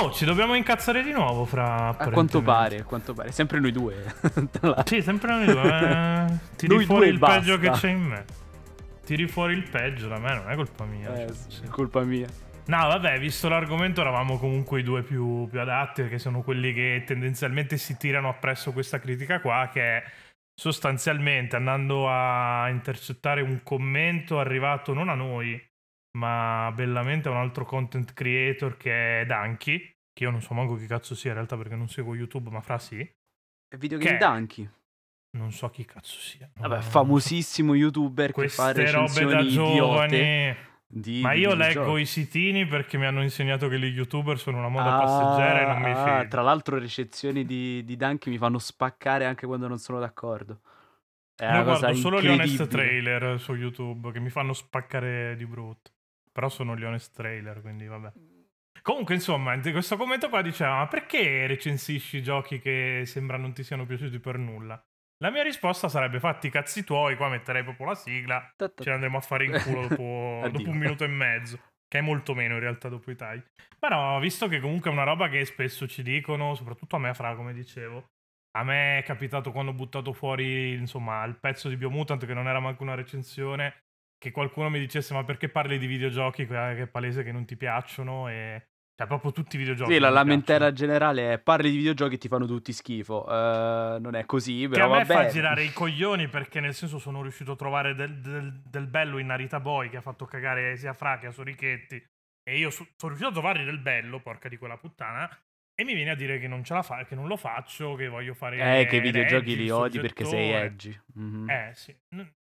Oh, ci dobbiamo incazzare di nuovo fra... A quanto pare, a quanto pare. Sempre noi due. sì, sempre noi due. Eh. Tiri noi fuori il basta. peggio che c'è in me. Tiri fuori il peggio da me, non è colpa mia. Eh, cioè, sì, è colpa mia. No, vabbè, visto l'argomento eravamo comunque i due più, più adatti, perché sono quelli che tendenzialmente si tirano appresso questa critica qua, che è sostanzialmente andando a intercettare un commento arrivato non a noi, ma bellamente a un altro content creator che è Danky, che io non so manco chi cazzo sia in realtà perché non seguo YouTube, ma fra sì. È Videogame Che- Donkey. Non so chi cazzo sia. Vabbè, Non- famosissimo youtuber che fa Queste robe recensioni da giovani. Di, Ma io leggo i sitini perché mi hanno insegnato che gli youtuber sono una moda Ah, passeggera e non mi ah, fido. Tra l'altro, recensioni di, di Donkey mi fanno spaccare anche quando non sono d'accordo. È Io una cosa guardo solo gli honest trailer su YouTube che mi fanno spaccare di brutto. Però sono gli honest trailer, quindi vabbè. Comunque, insomma, in questo commento qua diceva: Ma perché recensisci giochi che sembra non ti siano piaciuti per nulla? La mia risposta sarebbe: Fatti i cazzi tuoi, qua metterei proprio la sigla. Ce ne andremo a fare in culo dopo, dopo un minuto e mezzo. Che è molto meno in realtà dopo i tagli. Però, visto che comunque è una roba che spesso ci dicono, soprattutto a me, fra come dicevo, a me è capitato quando ho buttato fuori, insomma, il pezzo di Biomutant, che non era manco una recensione, che qualcuno mi dicesse: Ma perché parli di videogiochi che che è palese che non ti piacciono? E. Cioè, proprio tutti i videogiochi. Sì, la lamentela piacciono. generale è parli di videogiochi e ti fanno tutti schifo. Eh, non è così, Che però a me va fa girare i coglioni perché nel senso sono riuscito a trovare del, del- del bello in Narita Boy che ha fatto cagare sia Fra che a Sorichetti e io so- sono riuscito a trovare del bello, porca di quella puttana, e mi viene a dire che non ce la fa, che non lo faccio, che voglio fare Eh, che i videogiochi li odi perché sei edgy. Mhm. Eh sì,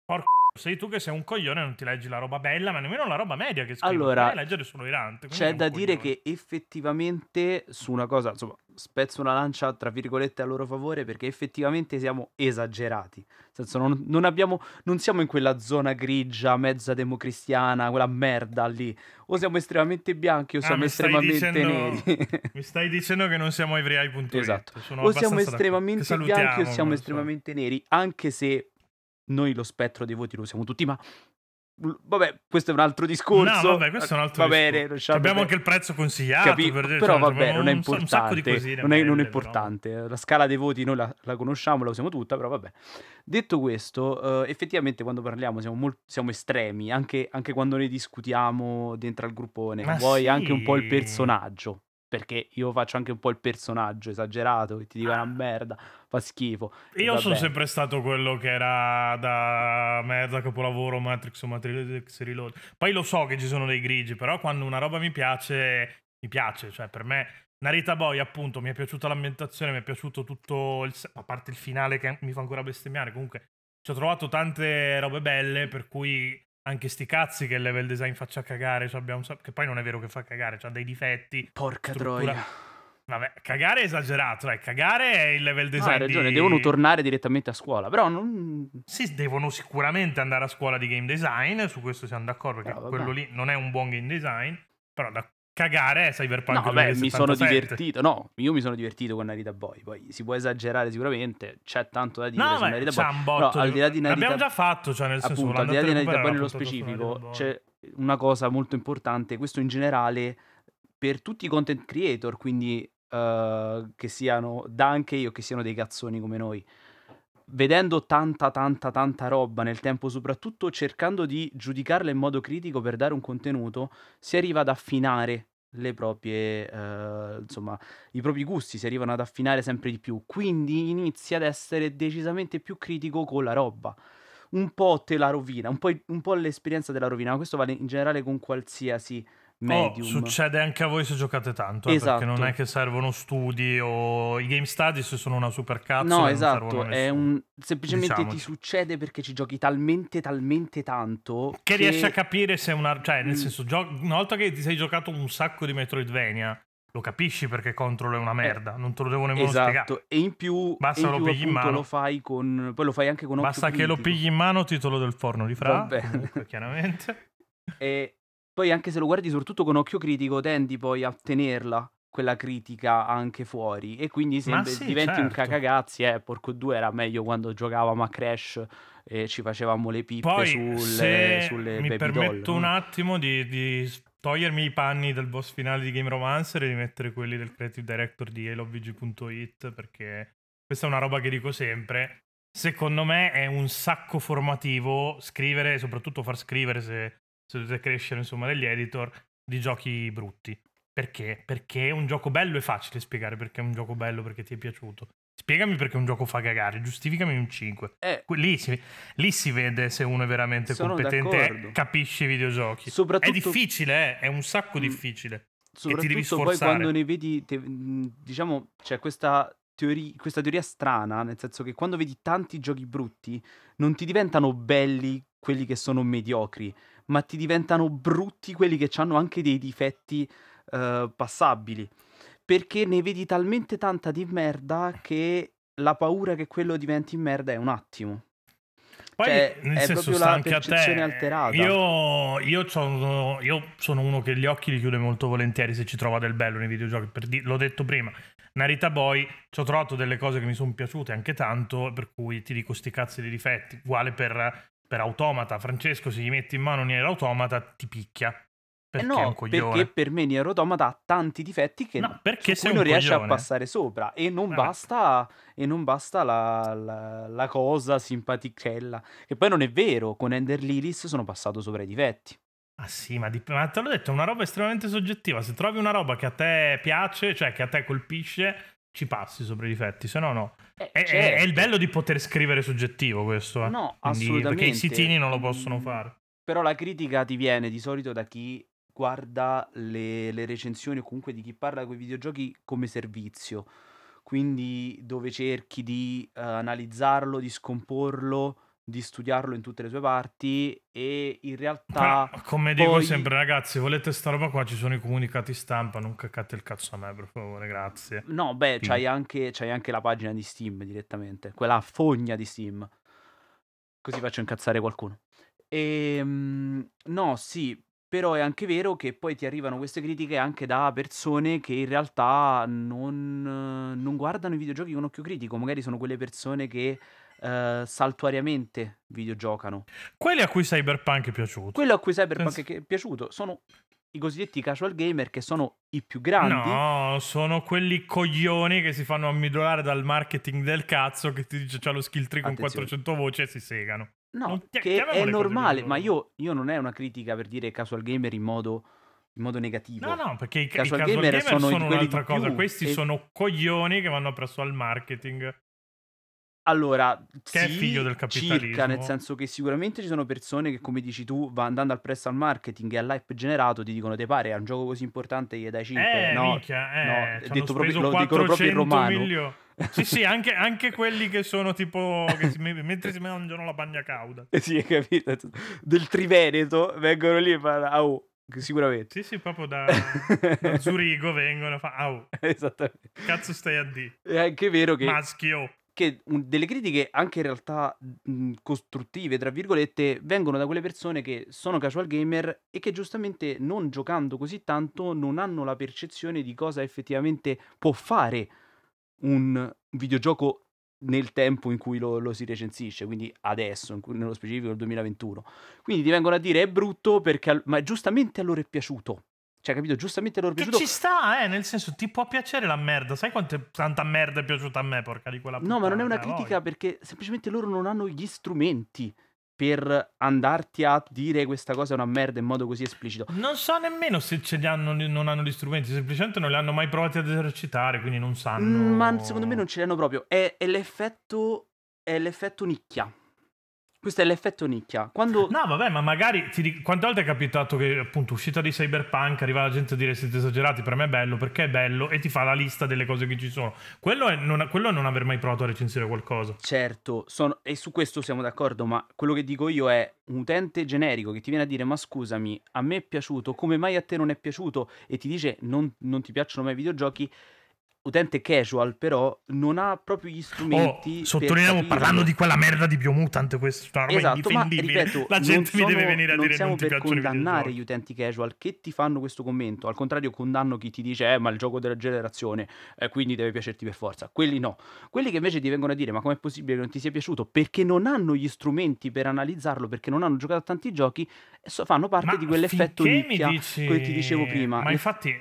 porco sei tu che sei un coglione e non ti leggi la roba bella, ma nemmeno la roba media che scrivi, Allora, leggere solo i rant. quindi C'è da dire coglione. che effettivamente su una cosa, insomma, spezzo una lancia tra virgolette a loro favore perché effettivamente siamo esagerati. Nel senso, non, non abbiamo, non siamo in quella zona grigia, mezza democristiana, quella merda lì. O siamo estremamente bianchi o Ah, siamo estremamente dicendo- neri. Mi stai dicendo che non siamo everyeye.it. Esatto. O siamo estremamente bianchi o siamo estremamente neri, anche se noi lo spettro dei voti lo siamo tutti, ma vabbè, questo è un altro discorso. No, vabbè, questo è un altro Va discorso. bene, lasciamo Abbiamo perdere. anche il prezzo consigliato. Capi- per dire, però cioè, vabbè, non è importante. Non è, non è importante. La scala dei voti noi la, la conosciamo, la usiamo tutta, però vabbè. Detto questo, eh, effettivamente quando parliamo siamo, mol- siamo estremi, anche, anche quando ne discutiamo dentro al gruppone. Ma Vuoi anche un po' il sì. personaggio. Perché io faccio anche un po' il personaggio esagerato, che ti dico una merda, fa schifo. Io sono sempre stato quello che era da mezza capolavoro Matrix o Matrix Reload. Poi lo so che ci sono dei grigi, però quando una roba mi piace, mi piace. Cioè, per me, Narita Boy, appunto, mi è piaciuta l'ambientazione, mi è piaciuto tutto il. A parte il finale che mi fa ancora bestemmiare. Comunque, ci ho trovato tante robe belle, per cui. Anche sti cazzi che il level design faccia cagare, cioè abbiamo che poi non è vero che fa cagare, ha dei difetti. Porca struttura- troia. Vabbè, cagare è esagerato, dai, cagare è il level No, design. hai ragione, di- devono tornare direttamente a scuola, però non... Sì, devono sicuramente andare a scuola di game design, su questo siamo d'accordo, perché No, vabbè. quello lì non è un buon game design, però da cagare è Cyberpunk No, vabbè, mi sono 2077. divertito. No, io mi sono divertito con Narita Boy. Poi si può esagerare sicuramente, c'è tanto da dire No, su vabbè, Narita Boy. un botto. Però al di là di Narita- L'abbiamo già fatto, cioè nel senso, Appunto, al di là di Narita Boy nello specifico, Boy. c'è una cosa molto importante, questo in generale per tutti i content creator, quindi eh, che siano da anche io, che siano dei cazzoni come noi. Vedendo tanta, tanta, tanta roba nel tempo, soprattutto cercando di giudicarla in modo critico per dare un contenuto, si arriva ad affinare le proprie, eh, insomma, i propri gusti, si arrivano ad affinare sempre di più. Quindi inizi ad essere decisamente più critico con la roba. Un po' te la rovina, un po', un po' l'esperienza te la rovina, ma questo vale in generale con qualsiasi Oh, medium. succede anche a voi se giocate tanto, eh, Esatto. perché non è che servono studi o i game studies sono una super cazzo. No, esatto, un... semplicemente ti Diciamoci. succede perché ci giochi talmente, talmente tanto Che riesci a capire se è una. cioè, nel Mm. senso, gio- una volta che ti sei giocato un sacco di Metroidvania, lo capisci perché Control è una merda. non te lo devo nemmeno spiegare. Eh, Esatto, e in più, Basta in lo più pigli in mano. lo fai con... Poi lo fai anche con Basta che lo critico. pigli in mano, titolo del forno di Fra. Comunque, chiaramente. E poi anche se lo guardi soprattutto con occhio critico, tendi poi a tenerla quella critica anche fuori e quindi Ma sembra, sì, diventi un certo. cagagazzi, eh, porco due era meglio quando giocavamo a Crash e ci facevamo le pippe Poi, sulle, sulle mi permetto doll, un no? attimo di, di togliermi i panni del boss finale di Game Romancer e rimettere quelli del creative director di HaloVG.it perché questa è una roba che dico sempre. Secondo me è un sacco formativo scrivere, soprattutto far scrivere se, se dovete crescere insomma degli editor, di giochi brutti. Perché? Perché è un gioco bello e facile spiegare perché è un gioco bello, perché ti è piaciuto. Spiegami perché un gioco fa cagare, giustificami un 5. Eh, Lì si, lì si vede se uno è veramente competente e capisce i videogiochi. È difficile, eh, è un sacco Mm. difficile. soprattutto devi poi quando ne vedi, te- mh, diciamo, c'è questa, teori- questa teoria strana, nel senso che quando vedi tanti giochi brutti, non ti diventano belli quelli che sono mediocri, ma ti diventano brutti quelli che hanno anche dei difetti eh, passabili. Perché ne vedi talmente tanta di merda che la paura che quello diventi merda è un attimo. Poi, Cioè, nel è senso, sta anche a percezione te. alterata. Io, io, c'ho- io sono uno che gli occhi li chiude molto volentieri se ci trova del bello nei videogiochi. Di- l'ho detto prima, Narita Boy ci ho trovato delle cose che mi sono piaciute anche tanto, per cui ti dico sti cazzi di difetti. Uguale per, per Automata. Francesco, se gli metti in mano Nier Automata, ti picchia. Eh Perché è no, un coglione. perché per me Nier Automata ha tanti difetti che No, perché su cui non riesce a passare sopra e non Eh. basta, e non basta la, la- la cosa simpatichella. Che poi non è vero, con Ender Lilies sono passato sopra i difetti. Ah sì, ma, dip- ma te l'ho detto, è una roba estremamente soggettiva. Se trovi una roba che a te piace, cioè che a te colpisce, ci passi sopra i difetti, se no no. Eh, È, certo. è il bello di poter scrivere soggettivo questo, eh. No, Quindi- assolutamente. Perché i sitini non lo possono Mm, fare. Però la critica ti viene di solito da chi guarda le, le recensioni o comunque di chi parla con i videogiochi come servizio. Quindi dove cerchi di eh, analizzarlo, di scomporlo, di studiarlo in tutte le sue parti e in realtà... Però, come dico poi- sempre, ragazzi, volete sta roba qua? Ci sono i comunicati stampa, non caccate il cazzo a me, per favore, grazie. No, beh, Sì. c'hai anche, c'hai anche la pagina di Steam direttamente, quella fogna di Steam. Così faccio incazzare qualcuno. Ehm, no, sì, però è anche vero che poi ti arrivano queste critiche anche da persone che in realtà non, non guardano i videogiochi con occhio critico, magari sono quelle persone che eh, saltuariamente videogiocano. Quelli a cui Cyberpunk è piaciuto. Quello a cui Cyberpunk Senza- è piaciuto sono i cosiddetti casual gamer che sono i più grandi. No, sono quelli coglioni che si fanno ammidolare dal marketing del cazzo che ti dice c'ha lo skill tree con Attenzione. 400 voci e si segano. No, che è normale, ma io, io non è una critica per dire casual gamer in modo, in modo negativo. No, no, perché i, i Casual casual, gamer gamer, sono sono, un'altra cosa. Questi e- sono coglioni che vanno presso al marketing. Allora, Che è sì, figlio del capitalismo. circa, nel senso che sicuramente ci sono persone che, come dici tu, va andando al presso al marketing e all'hype generato, ti dicono, te pare, è un gioco così importante, gli dai 5. Eh, no, minchia, eh, no, detto proprio- lo dicono proprio in 400 romano. milioni. Sì, sì, anche, anche quelli che sono tipo, che si- mentre si mangiano la bagna cauda. Sì, hai capito? Del Triveneto vengono lì e fanno, ah, oh, sicuramente. Sì, sì, proprio da, da Zurigo vengono e fa, au, Esattamente. cazzo stai a di? È anche vero che Maschio. Che delle critiche anche in realtà mh, costruttive, tra virgolette, vengono da quelle persone che sono casual gamer e che giustamente non giocando così tanto non hanno la percezione di cosa effettivamente può fare un videogioco nel tempo in cui lo, lo si recensisce, quindi adesso, cui- nello specifico il 2021. Quindi ti vengono a dire è brutto perché, ma giustamente a loro è piaciuto. Cioè, capito? Giustamente loro è Che piaciuto. ci sta, eh, nel senso, ti può piacere la merda. Sai quante, tanta merda è piaciuta a me, porca di quella No, ma non è una puttana, critica perché semplicemente loro non hanno gli strumenti per andarti a dire questa cosa è una merda in modo così esplicito. Non so nemmeno se ce li hanno, non hanno gli strumenti, semplicemente non li hanno mai provati ad esercitare, quindi non sanno. Mm, Ma secondo me non ce l'hanno proprio. È, è l'effetto. È l'effetto nicchia. Questo è l'effetto nicchia. Quando. No, vabbè, ma magari ti quante volte è capitato che appunto uscita di Cyberpunk arriva la gente a dire siete esagerati, per me è bello, perché è bello, e ti fa la lista delle cose che ci sono. Quello è non, quello è non aver mai provato a recensire qualcosa. Certo, sono- e su questo siamo d'accordo, ma quello che dico io è un utente generico che ti viene a dire: Ma scusami, a me è piaciuto, come mai a te non è piaciuto? E ti dice: Non, non ti piacciono mai i videogiochi. Utente casual però non ha proprio gli strumenti oh, sottolineiamo parlando di quella merda di Biomutant questa roba esatto, ma ripeto, la gente mi deve venire a non dire siamo non per condannare gli utenti casual. Che ti fanno questo commento? Al contrario condanno chi ti dice eh ma il gioco della generazione eh, quindi deve piacerti per forza. Quelli no. Quelli che invece ti vengono a dire ma com'è possibile che non ti sia piaciuto? Perché non hanno gli strumenti per analizzarlo perché non hanno giocato a tanti giochi fanno parte ma di quell'effetto nicchia dici... che ti dicevo prima. ma infatti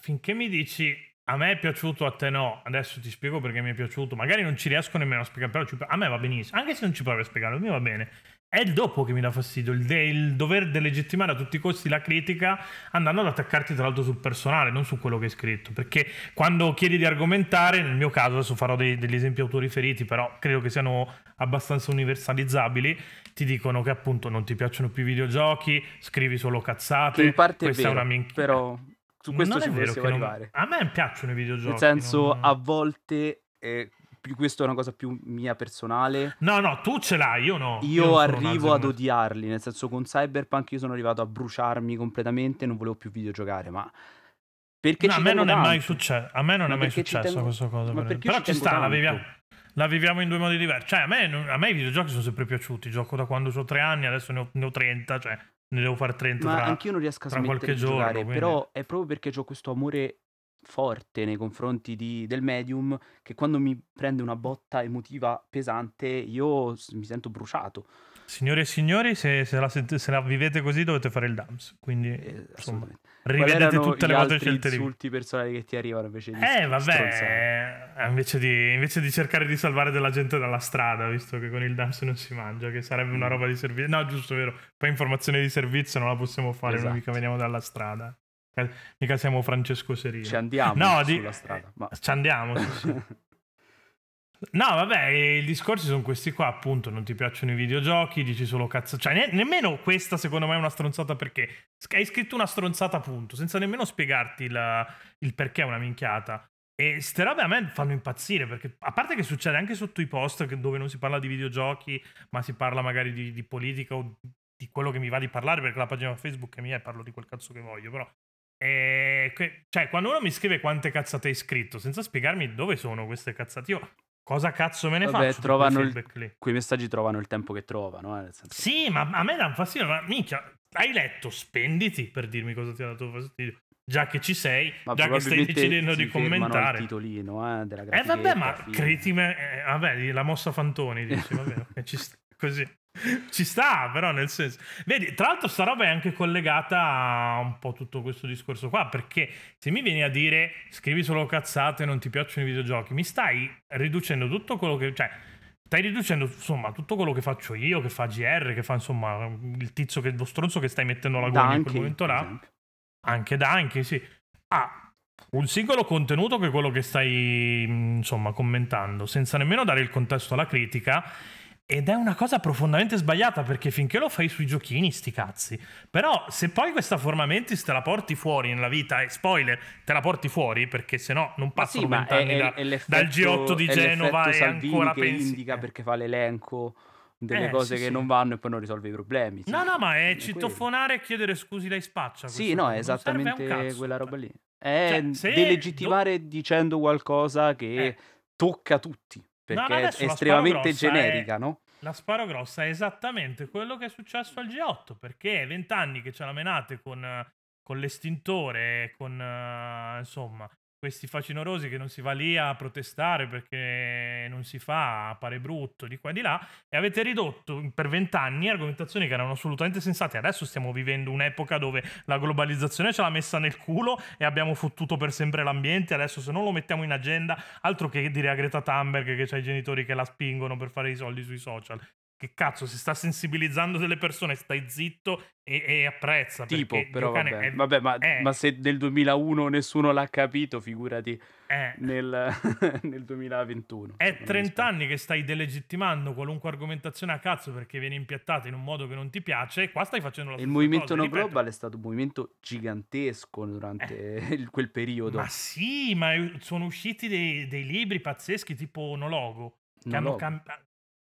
finché mi dici a me è piaciuto, a te no. Adesso ti spiego perché mi è piaciuto. Magari non ci riesco nemmeno a spiegare, però ci... a me va benissimo. Anche se non ci provi a spiegarlo, a me va bene. È il dopo che mi dà fastidio, il, de- il, dover delegittimare a tutti i costi la critica andando ad attaccarti tra l'altro sul personale, non su quello che hai scritto. Perché quando chiedi di argomentare, nel mio caso, adesso farò dei, degli esempi autoriferiti, però credo che siano abbastanza universalizzabili, ti dicono che appunto non ti piacciono più i videogiochi, scrivi solo cazzate. Che in parte questa è, vero, è una minchia. però su questo non ci possiamo non... arrivare. A me piacciono i videogiochi. Nel senso, non... a volte, eh, questa è una cosa più mia personale. No, no, tu ce l'hai, io no. Io, io arrivo ad odiarli, nel senso con Cyberpunk io sono arrivato a bruciarmi completamente, non volevo più videogiocare, ma... Perché no, a me non tanto. è mai successo, a me non ma è mai successo tengo... questa cosa. Ma per... Però ci ci sta, tanto? la viviamo. La viviamo in due modi diversi. Cioè, a me, a me, i videogiochi sono sempre piaciuti. Gioco da quando ho tre anni, adesso ne ho, ne ho 30. Cioè, ne devo fare 30 Ma tra, anch'io non riesco a smettere di giorno. giocare, quindi... però è proprio perché ho questo amore forte nei confronti di, del medium che quando mi prende una botta emotiva pesante io mi sento bruciato. Signore e signori, se, se, la, se, la, vivete così dovete fare il DAMS. Quindi, eh, insomma, rivedete tutte le vostre scelte di insulti personali che ti arrivano invece di Eh, vabbè, eh, invece di, invece di, cercare di salvare della gente dalla strada, visto che con il DAMS non si mangia, che sarebbe una roba di servizio. No, giusto, vero. Poi informazione di servizio non la possiamo fare, esatto. mica veniamo dalla strada. Mica siamo Francesco Serino. Ci andiamo no, sulla di... strada. Ma... Ci andiamo, sì, sì. No, vabbè, i discorsi sono questi qua, appunto, non ti piacciono i videogiochi, dici solo cazzo... Cioè, ne- nemmeno questa secondo me è una stronzata perché hai scritto una stronzata, appunto, senza nemmeno spiegarti la... il perché è una minchiata. E ste robe a me fanno impazzire, perché a parte che succede anche sotto i post dove non si parla di videogiochi, ma si parla magari di, di politica o di quello che mi va di parlare, perché la pagina Facebook è mia e parlo di quel cazzo che voglio, però... E... Cioè, quando uno mi scrive quante cazzate hai scritto, senza spiegarmi dove sono queste cazzate, io cosa cazzo me ne Vabbè, faccio? Trovano il, quei messaggi trovano il tempo che trovano. Eh. Sì, ma a me dà fastidio. Ma minchia, hai letto, spenditi per dirmi cosa ti ha dato fastidio. Già che ci sei, ma già che stai decidendo di commentare. il titolino eh, della Eh vabbè, ma critime, eh, vabbè, la mossa Fantoni, dici, vabbè, ci sta, così. Ci sta, però nel senso. Vedi, tra l'altro sta roba è anche collegata a un po' tutto questo discorso qua, perché se mi vieni a dire scrivi solo cazzate, non ti piacciono i videogiochi, mi stai riducendo tutto quello che... Cioè, stai riducendo insomma tutto quello che faccio io, che fa GR, che fa insomma il tizio, che, lo stronzo che stai mettendo la gogna in quel momento là. Anche Danke, sì. Ah, un singolo contenuto che è quello che stai insomma commentando, senza nemmeno dare il contesto alla critica ed è una cosa profondamente sbagliata perché finché lo fai sui giochini, sti cazzi. Però se poi questa forma mentis te la porti fuori nella vita, e spoiler, te la porti fuori perché se no non passano sì, vent'anni da, dal G8 di Genova e ancora che pensi... indica perché fa l'elenco delle Eh, cose sì, che sì. non vanno e poi non risolve i problemi. sì. No, no, ma è quello. citofonare e chiedere scusi lei spaccia. Sì, no, è esattamente cazzo. quella roba lì. È Cioè, delegittimare dicendo qualcosa che Eh. tocca tutti, perché no, è estremamente sparo grossa è- generica, no? La sparo grossa è esattamente quello che è successo al G8, perché è vent'anni che ce la menate con, eh, con l'estintore, con eh, insomma questi facinorosi che non si va lì a protestare perché non si fa, appare brutto di qua e di là, e avete ridotto per vent'anni argomentazioni che erano assolutamente sensate. Adesso stiamo vivendo un'epoca dove la globalizzazione ce l'ha messa nel culo e abbiamo fottuto per sempre l'ambiente. Adesso se non lo mettiamo in agenda, altro che dire a Greta Thunberg che c'ha i genitori che la spingono per fare i soldi sui social. Che cazzo, si sta sensibilizzando delle persone, stai zitto e, e apprezza. Tipo, però vabbè, è- vabbè, ma, eh. ma se nel 2001 nessuno l'ha capito, figurati è, nel, nel 2021. è insomma, 30 anni che stai delegittimando qualunque argomentazione a cazzo perché viene impiattata in un modo che non ti piace e qua stai facendo la E il stessa movimento cosa. no Ripeto, global è stato un movimento gigantesco durante il- quel periodo. Ma sì, ma sono usciti dei, dei libri pazzeschi tipo Nologo. Che No hanno logo.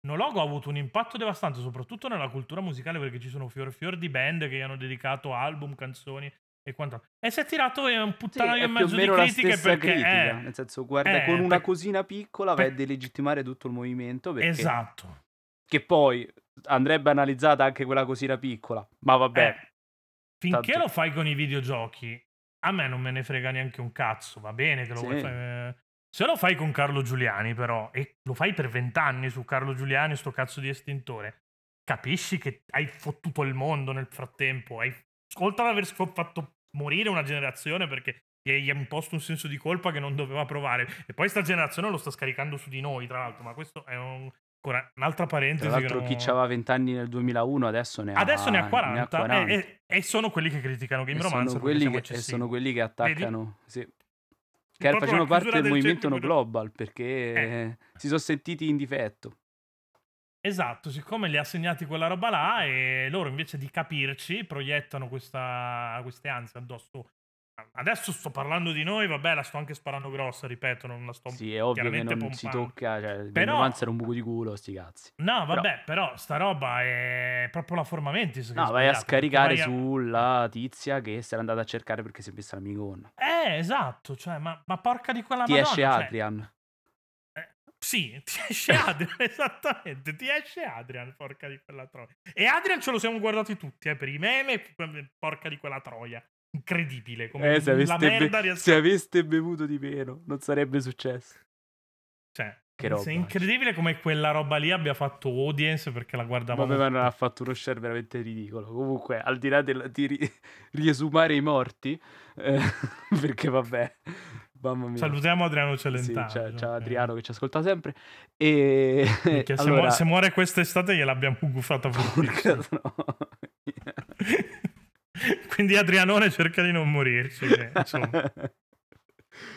Nologo ha avuto un impatto devastante, soprattutto nella cultura musicale, perché ci sono fior fior di band che gli hanno dedicato album, canzoni. e quanto. E si è tirato un Sì, puttanaio più o mezzo di critiche perché... critica, eh, nel senso guarda eh, con una per- cosina piccola vai a per- delegittimare tutto il movimento perché Esatto. che poi andrebbe analizzata anche quella cosina piccola, ma vabbè. Eh, finché tanto- lo fai con i videogiochi, a me non me ne frega neanche un cazzo. Va bene che lo Sì. vuoi fare. Se lo fai con Carlo Giuliani, però, e lo fai per vent'anni su Carlo Giuliani, sto cazzo di estintore, capisci che hai fottuto il mondo nel frattempo. Hai, oltre ad aver fatto morire una generazione perché gli hai imposto un senso di colpa che non doveva provare. E poi sta generazione lo sta scaricando su di noi, tra l'altro. Ma questo è un- ancora un'altra parentesi. Tra l'altro non- chi aveva 20 anni nel 2001 adesso ne ha Adesso ne ha 40, 40. E, e- e sono quelli che criticano Game E Romancer. sono, quelli che, e sono quelli che attaccano, sì. Che facevano parte del del movimento no global perché Eh. si sono sentiti in difetto. Esatto, siccome li ha segnati quella roba là e loro invece di capirci proiettano questa, queste ansie addosso. Adesso sto parlando di noi, vabbè, la sto anche sparando grossa, ripeto, non la sto Sì, è ovvio che non si pompando. tocca, cioè, Però- è un buco di culo, sti cazzi. No, vabbè, però, sta roba è proprio la Formamentis. che No, vai a scaricare vai a- sulla tizia che si era andata a cercare perché si è messa l'amicona. Eh, esatto, cioè, ma, ma porca di quella Ti madonna. esce cioè, Adrian. Sì, ti esce Adrian, esattamente, ti esce Adrian, porca di quella troia. E Adrian ce lo siamo guardati tutti, eh, per i meme, porca di quella troia. Incredibile, come Eh, se la aveste, be- merda riesca... se aveste bevuto di meno, non sarebbe successo. Cioè, Che roba. è incredibile come quella roba lì abbia fatto audience perché la guardavamo... Vabbè, ma non ha fatto uno share veramente ridicolo. Comunque, al di là del- di ri- riesumare i morti, eh, perché vabbè, mamma mia. Salutiamo Adriano Sì, Celentano. c'è, c'è cioè, Adriano che ci ascolta sempre. E se, allora, se muore quest'estate gliel'abbiamo gufata porca fortissimo. Quindi Adrianone cerca di non morirci, che, insomma,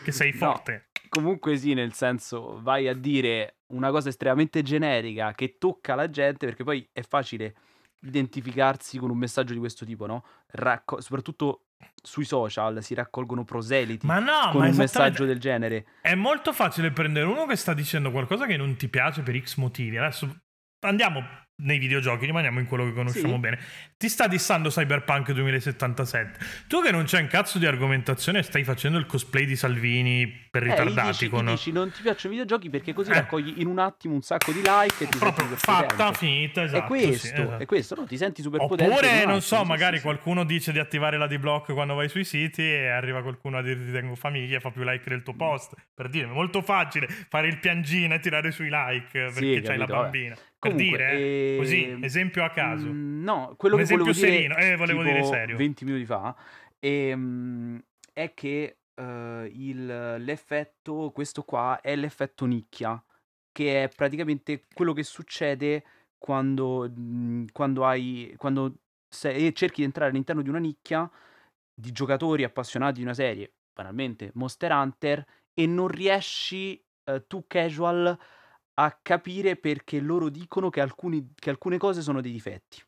che sei No, forte. Comunque sì, nel senso, vai a dire una cosa estremamente generica che tocca la gente, perché poi è facile identificarsi con un messaggio di questo tipo, no? Racco- soprattutto sui social si raccolgono proseliti Ma no, con ma un messaggio del genere. È molto facile prendere uno che sta dicendo qualcosa che non ti piace per X motivi. Adesso andiamo nei videogiochi, rimaniamo in quello che conosciamo Sì. bene. Ti sta dissando Cyberpunk 2077. Tu che non c'è un cazzo di argomentazione stai facendo il cosplay di Salvini per Eh, ritardati dici, con... dici, non ti piacciono i videogiochi perché così Eh. raccogli in un attimo un sacco di like e ti Proprio fatta, potente. finita, esatto. è questo, sì, esatto. è questo, no? Ti senti super Oppure, non so, magari sì, qualcuno dice di attivare la D-Block quando vai sui siti e arriva qualcuno a dirti tengo famiglia e fa più like del tuo post. Per dire, è molto facile fare il piangino e tirare sui like perché c'hai la capito, vabbè. Per Comunque, dire, eh, eh, così, esempio a caso. mm, no, quello Un che volevo esempio dire, serino, eh, volevo dire serio. 20 minuti fa, ehm, è che eh, il- l'effetto, questo qua, è l'effetto nicchia, che è praticamente quello che succede quando, mm, quando hai, quando sei- cerchi di entrare all'interno di una nicchia di giocatori appassionati di una serie, banalmente Monster Hunter, e non riesci eh, tu casual a capire perché loro dicono che, alcuni- che alcune cose sono dei difetti.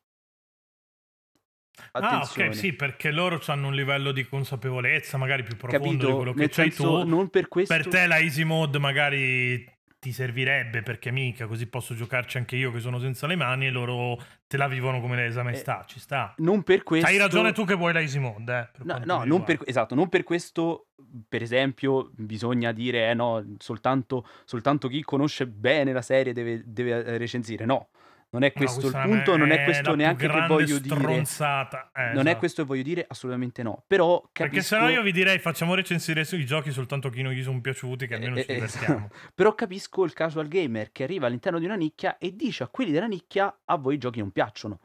Ah, Attenzione. ok, sì, perché loro hanno un livello di consapevolezza magari più profondo di Capito? quello che Nel c'hai senso, tu. non per questo... Per te la easy mode magari ti servirebbe perché mica così posso giocarci anche io che sono senza le mani e loro te la vivono come lesa maestà, ci sta. Non per questo... Hai ragione tu che vuoi la easy mode, eh, No, no, non per, esatto, non per questo, per esempio, bisogna dire, eh no, soltanto, soltanto chi conosce bene la serie deve, deve eh, recensire. No, non è No, questo il questa punto, non è questo neanche che voglio dire. stronzata. Eh, Non è esatto. questo che voglio dire, assolutamente no. Però Perché capisco... sennò io vi direi facciamo recensire sui giochi soltanto chi non gli sono piaciuti, che almeno Eh, ci eh, divertiamo. Però capisco il casual gamer che arriva all'interno di una nicchia e dice a quelli della nicchia a voi i giochi non piacciono.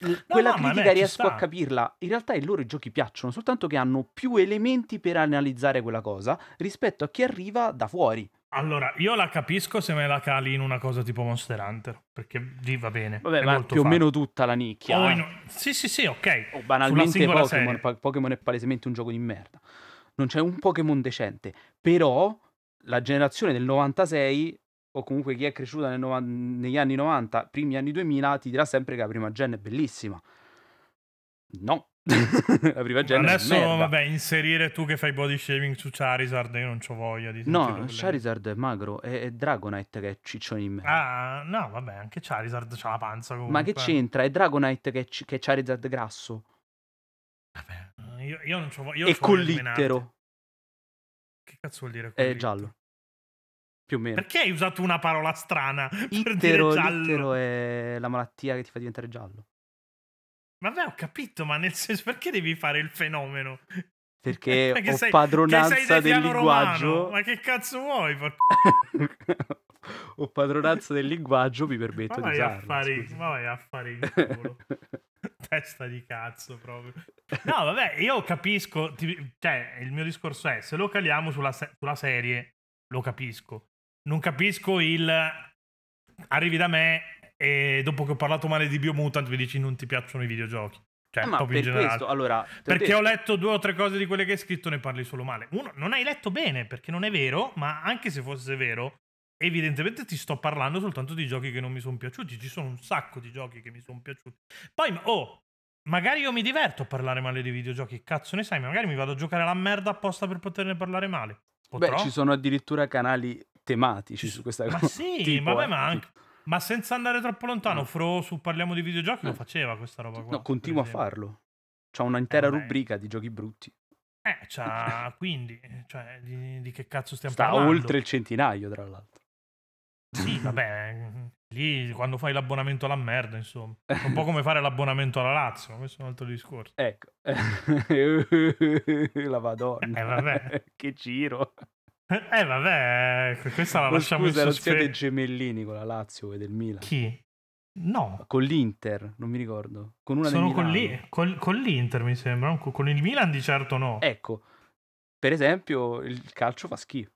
L- Quella no, critica riesco a capirla. In realtà i loro giochi piacciono, soltanto che hanno più elementi per analizzare quella cosa rispetto a chi arriva da fuori. Allora, io la capisco se me la cali in una cosa tipo Monster Hunter, perché lì va bene. Vabbè, ma più o facile. meno tutta la nicchia. O eh. in- Sì, sì, sì, ok. O Sulla banalmente Pokémon. Pokémon è palesemente un gioco di merda. Non c'è un Pokémon decente. Però la generazione del 96, o comunque chi è cresciuta novan- negli anni 90, primi anni 2000, ti dirà sempre che la prima gen è bellissima. No, la prima gen Adesso, è vabbè, inserire tu che fai body shaming su Charizard, io non c'ho voglia di No, Charizard è magro, è, è Dragonite che è ciccione di merda. Ah, no, vabbè, anche Charizard c'ha la panza comunque. Ma che c'entra? È Dragonite che è, che è Charizard grasso. Vabbè, io, io non e con voglia di menarti. l'ittero. Che cazzo vuol dire È con giallo. l'ittero? Più o meno. Perché hai usato una parola strana per dire Ittero, giallo? è la malattia che ti fa diventare giallo. Vabbè, ho capito, ma nel senso, perché devi fare il fenomeno? Perché Che ho sei- padronanza che sei del defiano romano. linguaggio. Ma che cazzo vuoi? por- ho padronanza del linguaggio, mi Ma permetto di usarlo. fare, ma vai a fare il culo. Testa di cazzo proprio. No, vabbè, io capisco, ti- cioè, il mio discorso è, se lo caliamo sulla, sulla serie, lo capisco. Non capisco il... Arrivi da me e dopo che ho parlato male di Biomutant mi dici non ti piacciono i videogiochi. Cioè, Eh, ma proprio in generale. questo, allora, Perché detto- ho letto due o tre cose di quelle che hai scritto, ne parli solo male. Uno, non hai letto bene, perché non è vero, ma anche se fosse vero, evidentemente ti sto parlando soltanto di giochi che non mi sono piaciuti. Ci sono un sacco di giochi che mi sono piaciuti. Poi, oh, magari io mi diverto a parlare male di videogiochi, cazzo ne sai, magari mi vado a giocare la merda apposta per poterne parlare male. Potrò? Beh, ci sono addirittura canali tematici su questa Ma cosa. sì, Tipo, vabbè, eh, ma, anche- ma senza andare troppo lontano, No. Fro su Parliamo di videogiochi lo No. faceva questa roba qua. No, continua a farlo. C'ha una intera vabbè. rubrica di giochi brutti. Eh, c'ha quindi, cioè, di, di che cazzo stiamo Sta parlando? oltre il centinaio, tra l'altro. Sì, vabbè, lì quando fai l'abbonamento alla merda, insomma. È un po' come fare l'abbonamento alla Lazio, questo è un altro discorso. Ecco. la Madonna. Eh, vabbè. che giro. Eh, vabbè, questa la lasciamo scusa, in non siete sospeso. gemellini con la Lazio e del Milan. Chi? No, Con l'Inter, non mi ricordo. Con una sono con, lì- col- con l'Inter, mi sembra. Con il Milan di certo no. Ecco, per esempio, il calcio fa schifo.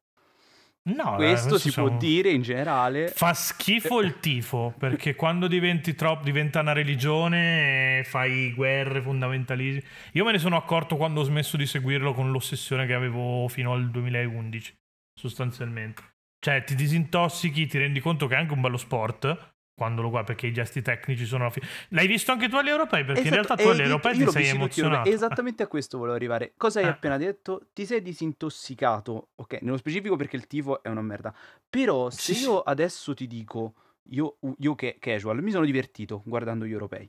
no, Questo si può siamo- dire in generale. Fa schifo il tifo, perché quando diventi troppo, diventa una religione, fai guerre, fondamentalismi. Io me ne sono accorto quando ho smesso di seguirlo con l'ossessione che avevo fino al 2011, sostanzialmente. Cioè, ti disintossichi, ti rendi conto che è anche un bello sport quando lo guardi, perché i gesti tecnici sono... fi- L'hai visto anche tu agli europei? Perché in Esatto, realtà tu hai agli europei ti sei emozionato. Esattamente a questo volevo arrivare. Cosa hai Eh. appena detto? Ti sei disintossicato, ok, nello specifico perché il tifo è una merda. Però se io adesso ti dico, io, io che casual, mi sono divertito guardando gli europei.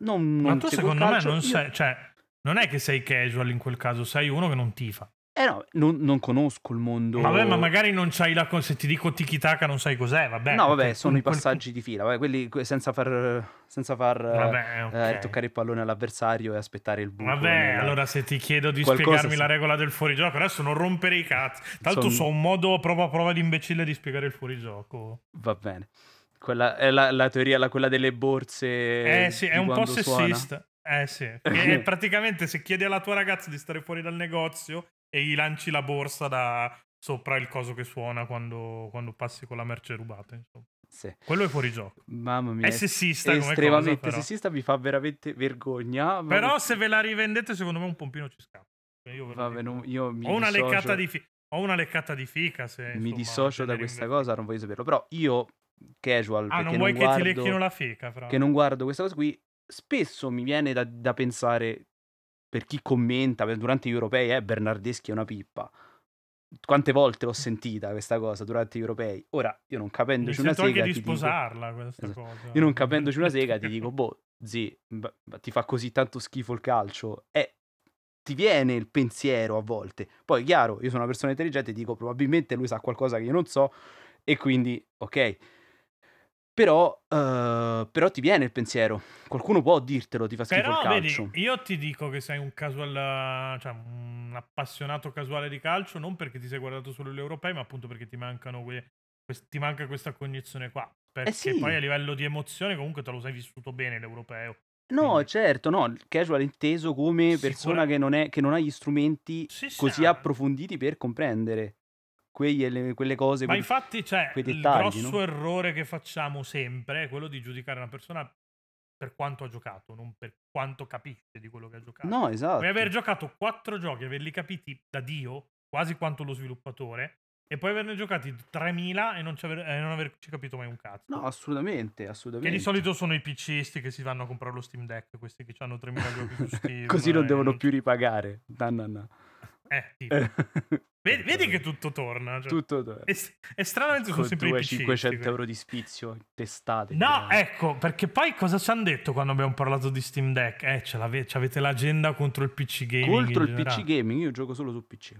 Non, Ma non tu seguo il secondo me calcio, non io- sei... Cioè, non è che sei casual in quel caso, sei uno che non tifa. Eh no, non, non conosco il mondo... Vabbè, ma magari non c'hai la. Se ti dico tiki taka, non sai cos'è. Vabbè, no, vabbè, sono i passaggi di fila, vabbè, quelli que- senza far, senza far eh, Vabbè, eh, ok. toccare il pallone all'avversario e aspettare il buco. Vabbè, nella- allora se ti chiedo di Qualcosa spiegarmi sì. la regola del fuorigioco, adesso non rompere i cazzi. Tra l'altro, Son- so un modo prova a prova di imbecille di spiegare il fuorigioco. Va bene. Quella è la, la teoria, la- quella delle borse. Eh sì, è un po' quando suona. sessista. Eh sì. È praticamente se chiedi alla tua ragazza di stare fuori dal negozio e gli lanci la borsa da sopra il coso che suona quando, quando passi con la merce rubata. Insomma. Sì. Quello è fuorigioco. Mamma mia. È sessista cosa, estremamente però. sessista, mi fa veramente vergogna. ma- Però se ve la rivendete, secondo me un pompino ci scappa. Cioè, Io Vabbè, non- io mi Ho una, dissocio, leccata di fi- ho una leccata di fica. Se, mi insomma, dissocio da questa cosa, non voglio saperlo. Però io, casual, Ah, perché non vuoi che guardo, ti lecchino la fica? Fra. che non guardo questa cosa qui, spesso mi viene da, da pensare, per chi commenta durante gli europei, eh, Bernardeschi è una pippa. Quante volte l'ho sentita questa cosa durante gli europei? Ora, io non Mi capendoci una sento anche sega, di ti dico- sposarla questa Esatto. cosa. Io non capendoci una sega ti dico, boh, zi, ma- ti fa così tanto schifo il calcio? E ti viene il pensiero a volte. Poi, chiaro, io sono una persona intelligente e dico, probabilmente lui sa qualcosa che io non so e quindi, ok. Però, eh, però ti viene il pensiero. Qualcuno può dirtelo, ti fa schifo Però, il vedi, calcio. io ti dico che sei un casual, cioè un appassionato casuale di calcio, non perché ti sei guardato solo gli europei, ma appunto perché ti mancano que- quest- ti manca questa cognizione qua. Perché Eh sì. poi a livello di emozione comunque te lo sei vissuto bene l'europeo. No, quindi- certo, no, il casual è inteso come persona che non, è, che non ha gli strumenti Sì, sì, così ah. approfonditi per comprendere quegli quelle cose. Ma quei- infatti, cioè, il grosso no? errore che facciamo sempre è quello di giudicare una persona per quanto ha giocato, non per quanto capisce di quello che ha giocato. No, esatto. Puoi aver giocato quattro giochi, averli capiti da Dio, quasi quanto lo sviluppatore, e poi averne giocati 3000 e non, ci aver, e non averci capito mai un cazzo. No, assolutamente, che assolutamente. di solito sono i PCisti che si vanno a comprare lo Steam Deck, questi che hanno 3000 giochi su Steam. Così non e devono più ripagare. No, no, no. Eh, tipo. Vedi, vedi che tutto torna. Cioè. Tutto torna. E, e stranamente sono sempre i 200 PC. 500 euro di spizio, testate. No, direi. ecco, perché poi cosa ci hanno detto quando abbiamo parlato di Steam Deck? Eh, ce l'ave- avete l'agenda contro il PC gaming. Contro il generale. PC gaming, io gioco solo su PC.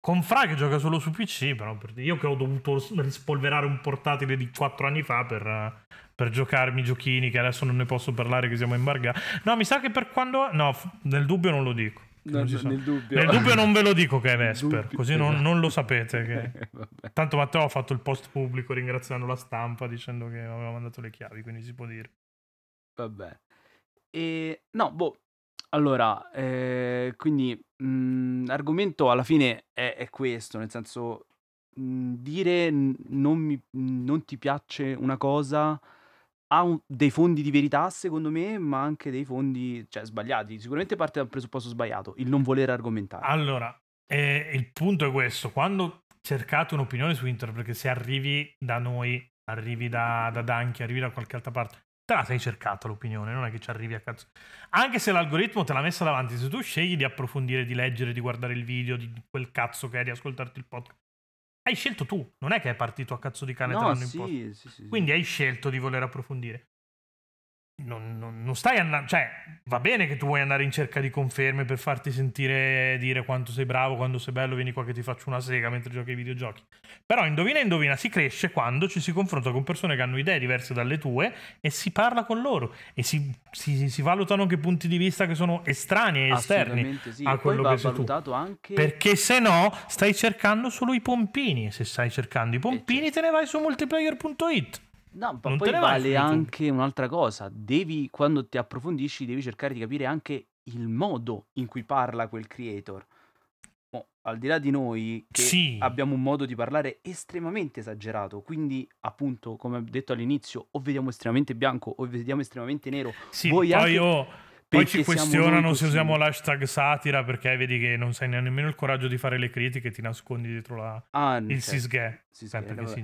Con Fra che gioca solo su PC, però io che ho dovuto rispolverare un portatile di 4 anni fa per, eh, per giocarmi i giochini che adesso non ne posso parlare che siamo imbargati. No, mi sa che per quando... No, nel dubbio non lo dico. No, nel dubbio. Nel dubbio non ve lo dico che è Vesper, dubbio, così non, non lo sapete. Che... Vabbè. Tanto Matteo ha fatto il post pubblico ringraziando la stampa dicendo che aveva mandato le chiavi, quindi si può dire. Vabbè. E no, boh. Allora, eh, quindi mh, l'argomento alla fine è, è questo, nel senso mh, dire n- non, mi- non ti piace una cosa ha un- dei fondi di verità, secondo me, ma anche dei fondi, cioè, sbagliati. Sicuramente parte da un presupposto sbagliato, il non voler argomentare. Allora, eh, il punto è questo: quando cercate un'opinione su internet, perché se arrivi da noi, arrivi da, da Danchi, arrivi da qualche altra parte, te la sei cercata l'opinione, non è che ci arrivi a cazzo. Anche se l'algoritmo te l'ha messa davanti, se tu scegli di approfondire, di leggere, di guardare il video, di quel cazzo che è, di ascoltarti il podcast, hai scelto tu, non è che è partito a cazzo di cane e te no, l'hanno imposto. sì, sì, sì, sì. Quindi hai scelto di voler approfondire. Non, non- non stai andando. Cioè, va bene che tu vuoi andare in cerca di conferme per farti sentire dire quanto sei bravo, quando sei bello, vieni qua che ti faccio una sega mentre giochi ai videogiochi. Però indovina, indovina, si cresce quando ci si confronta con persone che hanno idee diverse dalle tue e si parla con loro e si, si- si valutano anche punti di vista che sono estranei e esterni. Sì. a quello che sei tu. anche... Perché se no stai cercando solo i pompini. E se stai cercando i pompini, te ne vai su multiplayer.it. No, ma Non poi vale anche un'altra cosa. Devi, quando ti approfondisci, devi cercare di capire anche il modo in cui parla quel creator. Mo, al di là di noi, che Sì. abbiamo un modo di parlare estremamente esagerato, quindi, appunto, come ho detto all'inizio, o vediamo estremamente bianco o vediamo estremamente nero. Sì, Voi poi, anche oh, poi ci questionano se usiamo l'hashtag satira perché vedi che non sai nemmeno il coraggio di fare le critiche ti nascondi dietro la- Ah, il cioè, sisghe. sì,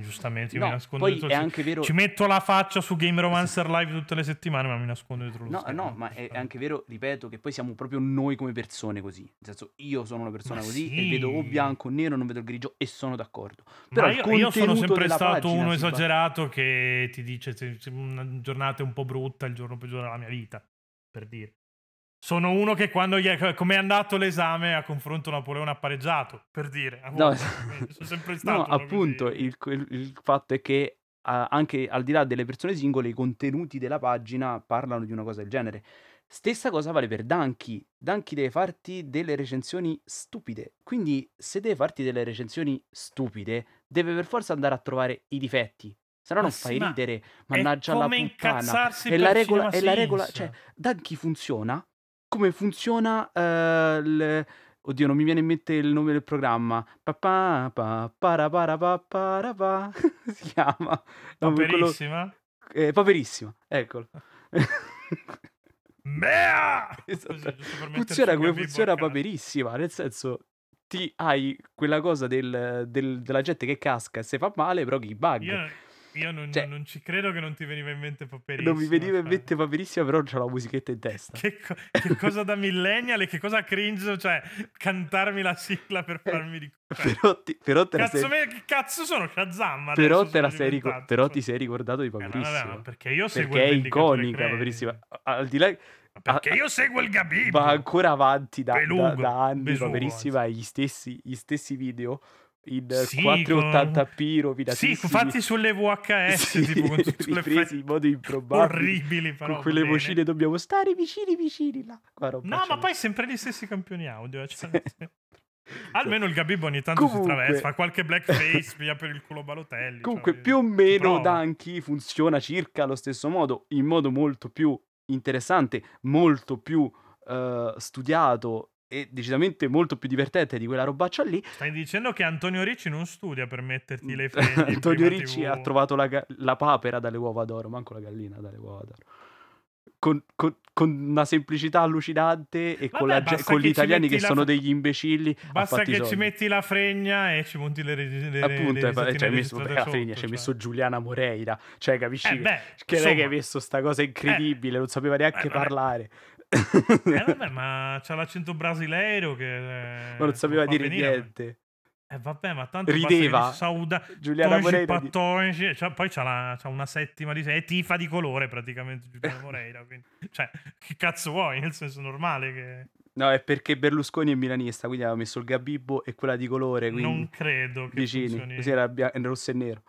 giustamente io No, mi nascondo poi dietro è il anche vero... Ci metto la faccia su Game Romancer Live tutte le settimane, ma mi nascondo dietro lo No, schermo. no, ma è anche vero, ripeto, che poi siamo proprio noi come persone così. Nel senso, io sono una persona Ma così sì. e vedo o bianco o nero, non vedo il grigio e sono d'accordo. Però Ma io, io sono sempre stato uno esagerato che ti dice se, se una giornata è un po' brutta, il giorno peggiore della mia vita, per dire. Sono uno che quando gli è, come è andato l'esame a confronto Napoleone ha pareggiato, per dire. No, stato No, appunto, il, il- il fatto è che ah, anche al di là delle persone singole, i contenuti della pagina parlano di una cosa del genere. Stessa cosa vale per Danky. Danky deve farti delle recensioni stupide. Quindi, se deve farti delle recensioni stupide, deve per forza andare a trovare i difetti. Se no non sì, fai ma ridere, È mannaggia la puttana. E per la regola, e la regola, cioè, Danky funziona come funziona eh, il... Oddio, non mi viene in mente il nome del programma. Pa pa pa si chiama. No, quello- Paperissima? eh, Paperissima, eccolo. Mea! Esatto. Funziona un come funziona. Paperissima, nel senso ti hai quella cosa del- del- della gente che casca e se fa male, però chi bug. Io, io non, Cioè- non ci credo che non ti veniva in mente Paperissima. non mi veniva in mente Paperissima, però c'ho la musichetta in testa. Che, co- che cosa da millennial e che cosa cringe, cioè cantarmi la sigla per farmi di... cioè, però, ti, però te la cazzo, sei... me- che cazzo sono Shazam Però, te la sei ricor- però cioè. ti sei ricordato di Eh, ma vabbè, Paperissima. perché io seguo perché è iconica. Paperissima. Al di là, Perché io seguo il Gabibbo. va ancora avanti da, da- Belugo, da anni Besugo, Paperissima gli stessi, gli stessi video in Sì, 480p Sì, rovinatissimi. fatti sulle VHS, Sì, tipo con tutte le ripresi in modo improbabile. orribili, però con quelle bene. vocine dobbiamo stare vicini vicini là. Qua roba No, ma poi sempre gli stessi campioni audio. cioè, Almeno il Gabibbo ogni tanto Comunque- si traveste, fa qualche blackface, via per il culo Balotelli. Comunque, cioè, più o meno. Danky funziona circa allo stesso modo, in modo molto più interessante, molto più eh, studiato e decisamente molto più divertente di quella robaccia lì. Stai dicendo che Antonio Ricci non studia per metterti le fregne in Antonio Ricci TV. ha trovato la, ga- la papera dalle uova d'oro, manco la gallina dalle uova d'oro. Con, con- con una semplicità allucinante e con, Vabbè, la ge- basta con gli ci italiani che la sono fa- degli imbecilli. ha Basta che ci soldi. metti la fregna e ci monti le, reg- le, Appunto, le e fa- risatine ci hai messo, fine sotto, ci cioè. messo Giuliana Moreira, cioè capisci Eh che, beh, che non è che insomma. messo sta cosa incredibile, non sapeva neanche eh, parlare. Eh, vabbè, ma c'ha l'accento brasileiro che... eh, Ma non sapeva dire venire niente. Eh vabbè, ma tanto Rideva. Sauda, Giuliana Moreira di- cioè, poi c'ha, la- c'ha una settima di è tifa di colore praticamente Giuliana Moreira, quindi, cioè, che cazzo vuoi? Nel senso normale che... No, è perché Berlusconi è milanista, quindi aveva messo il Gabibbo e quella di colore, quindi Non credo che vicini. funzioni. Così era bia- rosso e nero.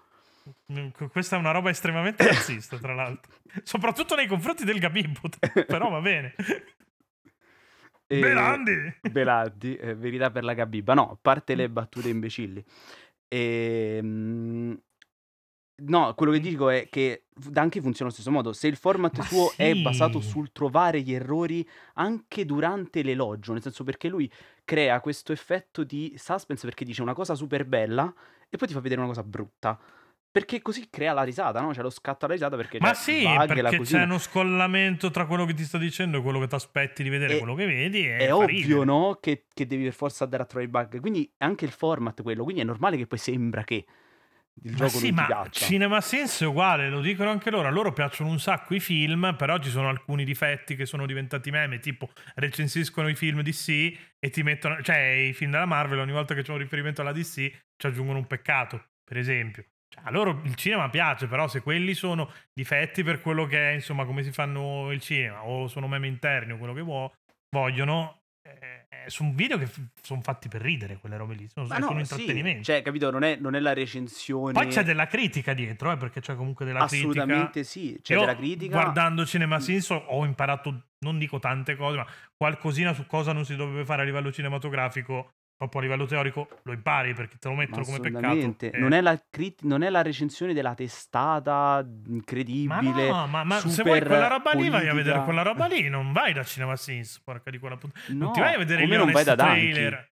Mm, Questa è una roba estremamente razzista, tra l'altro. Soprattutto nei confronti del Gabibbo, però va bene. E- Belandi! Belardi, eh, verità per la Gabibba. No, a parte le battute imbecilli. Ehm, No, quello che dico è che anche funziona allo stesso modo. Se il format Ma suo è sì. basato sul trovare gli errori anche durante l'elogio, nel senso perché lui crea questo effetto di suspense perché dice una cosa super bella e poi ti fa vedere una cosa brutta. Perché così crea la risata, no? C'è lo scatto alla risata perché Ma c'è sì, perché c'è uno scollamento tra quello che ti sto dicendo e quello che ti aspetti di vedere, E- quello che vedi. E È fa ovvio, no? Che, che devi per forza andare a trovare i bug. Quindi è anche il format quello. Quindi è normale che poi sembra che il Ma gioco sì, non ma piaccia. Cinema Sense è uguale, lo dicono anche loro. A loro piacciono un sacco i film, però ci sono alcuni difetti che sono diventati meme, tipo recensiscono i film DC e ti mettono, cioè i film della Marvel, ogni volta che c'è un riferimento alla DC ci aggiungono un peccato, per esempio. A loro il cinema piace, però se quelli sono difetti per quello che è, insomma, come si fanno il cinema, o sono meme interni o quello che vuo- vogliono, eh, sono video che sono fatti per ridere, quelle robe lì, sono, sono no, sì, intrattenimento. Cioè, capito? Non è, non è la recensione. Poi c'è della critica dietro, eh, perché c'è comunque della critica. Assolutamente sì. C'è Io, della critica. Guardando Cinema Sins ho- ho imparato, non dico tante cose, ma qualcosina su cosa non si dovrebbe fare a livello cinematografico, proprio a livello teorico, lo impari perché te lo Ma mettono come peccato. assolutamente. Eh, Non, è la crit- non è la recensione della testata ma incredibile. no, ma, ma se vuoi quella roba lì, vai a politica. vedere quella roba lì, non vai da Cinema Sins, porca di quella puttana. No, non ti vai a vedere gli non vai da trailer.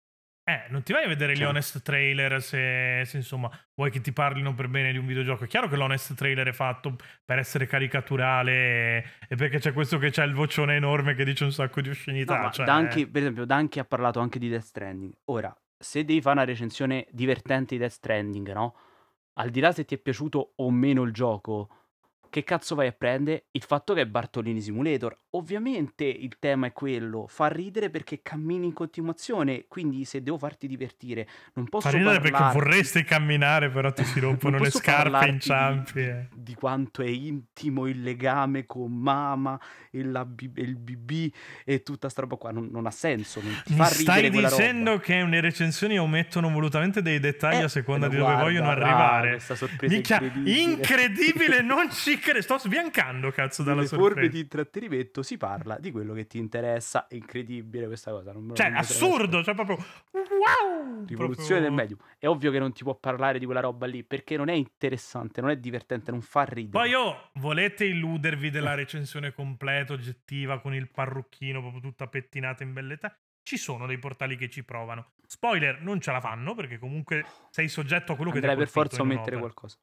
Eh, non ti vai a vedere gli honest trailer se, se, insomma vuoi che ti parlino per bene di un videogioco. È chiaro che l'honest trailer è fatto per essere caricaturale e, e perché c'è questo che c'ha il vocione enorme che dice un sacco di oscenità. No, cioè, Danchi, per esempio, Danchi ha parlato anche di Death Stranding. Ora, se devi fare una recensione divertente di Death Stranding, no? Al di là se ti è piaciuto o meno il gioco, che cazzo vai a prendere? Il fatto che è Bartolini Simulator. Ovviamente il tema è quello, fa ridere perché cammini in continuazione, quindi se devo farti divertire, non posso Fa ridere perché vorresti camminare, però ti si rompono le scarpe inciampi. di- eh. di quanto è intimo il legame con mamma e, la e il BB e tutta sta roba qua. Non, non ha senso. Non Mi stai dicendo che le recensioni omettono volutamente dei dettagli Eh, a seconda di guarda, dove vogliono guarda, arrivare. questa sorpresa Minchia, incredibile. incredibile, non ci credo. Sto sbiancando, cazzo, dalla Nelle forme sorpresa. di intrattenimento si parla di quello che ti interessa. È incredibile questa cosa. Non Cioè, non assurdo, cioè proprio wow! Rivoluzione del Proprio- medium. È ovvio che non ti può parlare di quella roba lì perché non è interessante, non è divertente, non fa ridere. Poi oh, volete illudervi della recensione completa, oggettiva, con il parrucchino proprio tutta pettinata in bellezza? Ci sono dei portali che ci provano. Spoiler, non ce la fanno perché comunque sei soggetto a quello che ti Andrei per forza mettere qualcosa.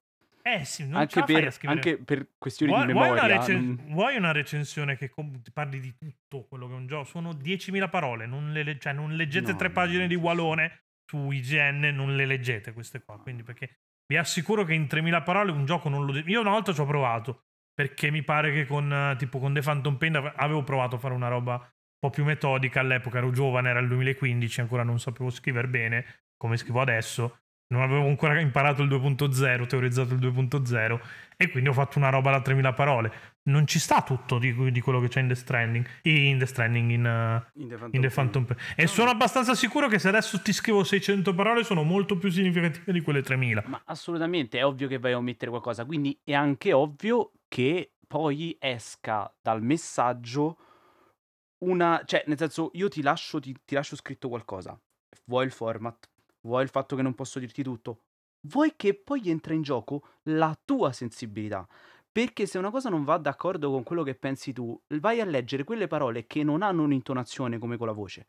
Eh sì, non Anche per, scrivere. anche per questioni Vuoi, di vuoi memoria. una recen- non- vuoi una recensione che com- parli di tutto quello che è un gioco? Sono 10.000 parole, non, le cioè, non leggete No, tre no, pagine non di Walone su IGN, non le leggete queste qua. Quindi perché vi assicuro che in 3.000 parole un gioco non lo... Io una volta ci ho provato, perché mi pare che con, tipo, con The Phantom Pain ave- avevo provato a fare una roba un po' più metodica, all'epoca ero giovane, era il 2015, ancora non sapevo scrivere bene, come scrivo adesso. Non avevo ancora imparato il 2.0, teorizzato il 2.0 e quindi ho fatto una roba da 3000 parole. Non ci sta tutto di, di quello che c'è in The Stranding, in The Stranding, in, uh, In The Phantom, in The. Phantom Pain. E No. sono abbastanza sicuro che se adesso ti scrivo 600 parole sono molto più significative di quelle 3000. Ma assolutamente è ovvio che vai a omettere qualcosa, quindi è anche ovvio che poi esca dal messaggio una... cioè, nel senso, io ti lascio, ti, ti lascio scritto qualcosa. Vuoi il format, vuoi il fatto che non posso dirti tutto, vuoi che poi entra in gioco la tua sensibilità. Perché se una cosa non va d'accordo con quello che pensi tu, vai a leggere quelle parole che non hanno un'intonazione come con la voce.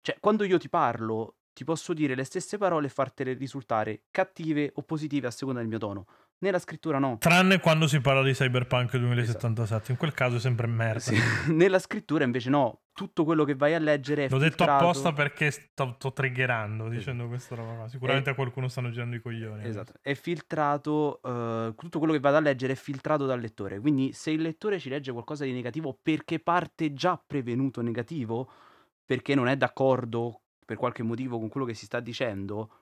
Cioè, quando io ti parlo, ti posso dire le stesse parole e fartele risultare cattive o positive a seconda del mio tono. Nella scrittura no. Tranne quando si parla di Cyberpunk 2077, in quel caso è sempre merda. Sì. Nella scrittura invece no. Tutto quello che vai a leggere è L'ho detto filtrato- apposta perché sto, sto triggerando dicendo questa roba qua. Sicuramente a qualcuno stanno girando i coglioni. Esatto, è filtrato, eh, tutto quello che vado a leggere è filtrato dal lettore, quindi se il lettore ci legge qualcosa di negativo perché parte già prevenuto negativo, perché non è d'accordo per qualche motivo con quello che si sta dicendo,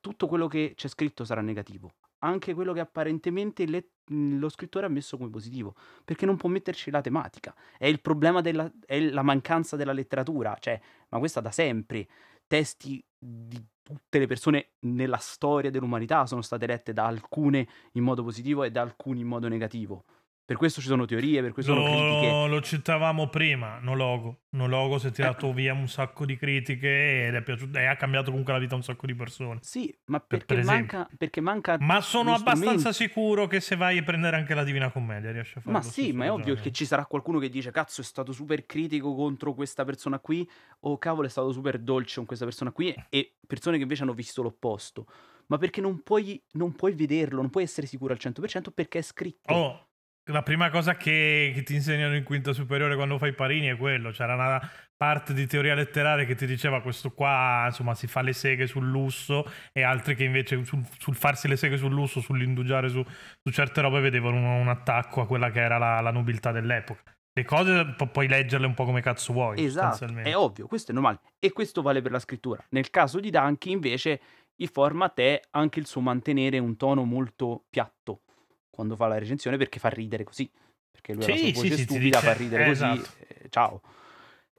tutto quello che c'è scritto sarà negativo. Anche quello che apparentemente le- lo scrittore ha messo come positivo, perché non può metterci la tematica. È il problema della è la mancanza della letteratura, cioè, ma questa da sempre. Testi di tutte le persone nella storia dell'umanità sono state lette da alcune in modo positivo e da alcuni in modo negativo. Per questo ci sono teorie, per questo sono critiche. Lo, lo citavamo prima, Nologo. Nologo si è tirato Ecco. via un sacco di critiche ed è piaciuto, e ha cambiato comunque la vita a un sacco di persone. Sì, ma Per- perché, per manca, perché manca Ma sono lo abbastanza sicuro che se vai a prendere anche la Divina Commedia riesci a fare Ma lo sì, ma è ovvio che ci sarà qualcuno che dice cazzo è stato super critico contro questa persona qui o cavolo è stato super dolce con questa persona qui e persone che invece hanno visto l'opposto. Ma perché non puoi, non puoi vederlo, non puoi essere sicuro al 100% perché è scritto. Oh, la prima cosa che, che ti insegnano in quinta superiore quando fai parini è quello. C'era una parte di teoria letteraria che ti diceva questo qua, insomma, si fa le seghe sul lusso e altri che invece sul, sul farsi le seghe sul lusso, sull'indugiare su, su certe robe vedevano un, un attacco a quella che era la, la nobiltà dell'epoca. Le cose pu- puoi leggerle un po' come cazzo vuoi, Esatto, è ovvio, questo è normale. E questo vale per la scrittura. Nel caso di Danchi, invece, il format è anche il suo mantenere un tono molto piatto quando fa la recensione perché fa ridere così. Perché lui ha la Sì, sua sì, voce sì, stupida, dice- fa ridere eh, così. esatto. eh, ciao.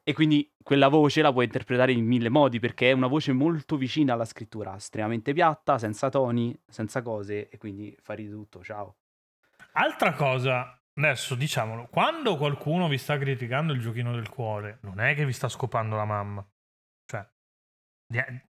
E quindi quella voce la puoi interpretare in mille modi perché è una voce molto vicina alla scrittura, estremamente piatta, senza toni, senza cose e quindi fa ridere tutto. Ciao. Altra cosa, adesso diciamolo, quando qualcuno vi sta criticando il giochino del cuore, non è che vi sta scopando la mamma. Cioè,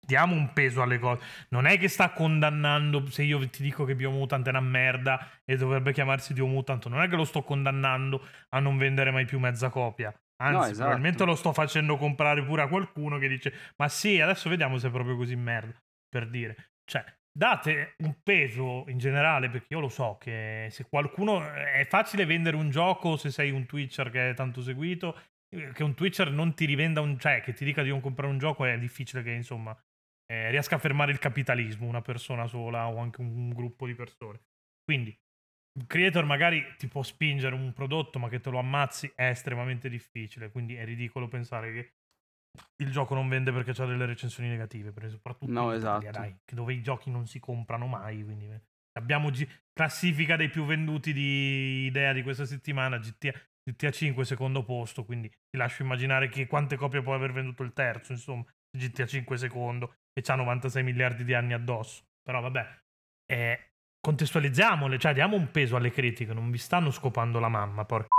diamo un peso alle cose. Non è che sta condannando, se io ti dico che Biomutant è una merda e dovrebbe chiamarsi Dio Mutant, non è che lo sto condannando a non vendere mai più mezza copia. Anzi, No, esatto. probabilmente lo sto facendo comprare pure a qualcuno che dice, ma sì, adesso vediamo se è proprio così merda, per dire. Cioè, date un peso in generale, perché io lo so che se qualcuno è facile vendere un gioco se sei un Twitcher che è tanto seguito, che un Twitcher non ti rivenda un, cioè che ti dica di non comprare un gioco è difficile che insomma eh, riesca a fermare il capitalismo una persona sola o anche un, gruppo di persone. Quindi un creator magari ti può spingere un prodotto, ma che te lo ammazzi è estremamente difficile. Quindi è ridicolo pensare che il gioco non vende perché c'ha delle recensioni negative, soprattutto No, in Italia, esatto. dai, che dove i giochi non si comprano mai. Quindi eh. abbiamo gi- classifica dei più venduti di idea di questa settimana. GTA, GTA 5 secondo posto, quindi ti lascio immaginare che quante copie può aver venduto il terzo, insomma, GTA 5 secondo e c'ha 96 miliardi di anni addosso. Però vabbè, eh, contestualizziamole, cioè diamo un peso alle critiche, non vi stanno scopando la mamma, porca.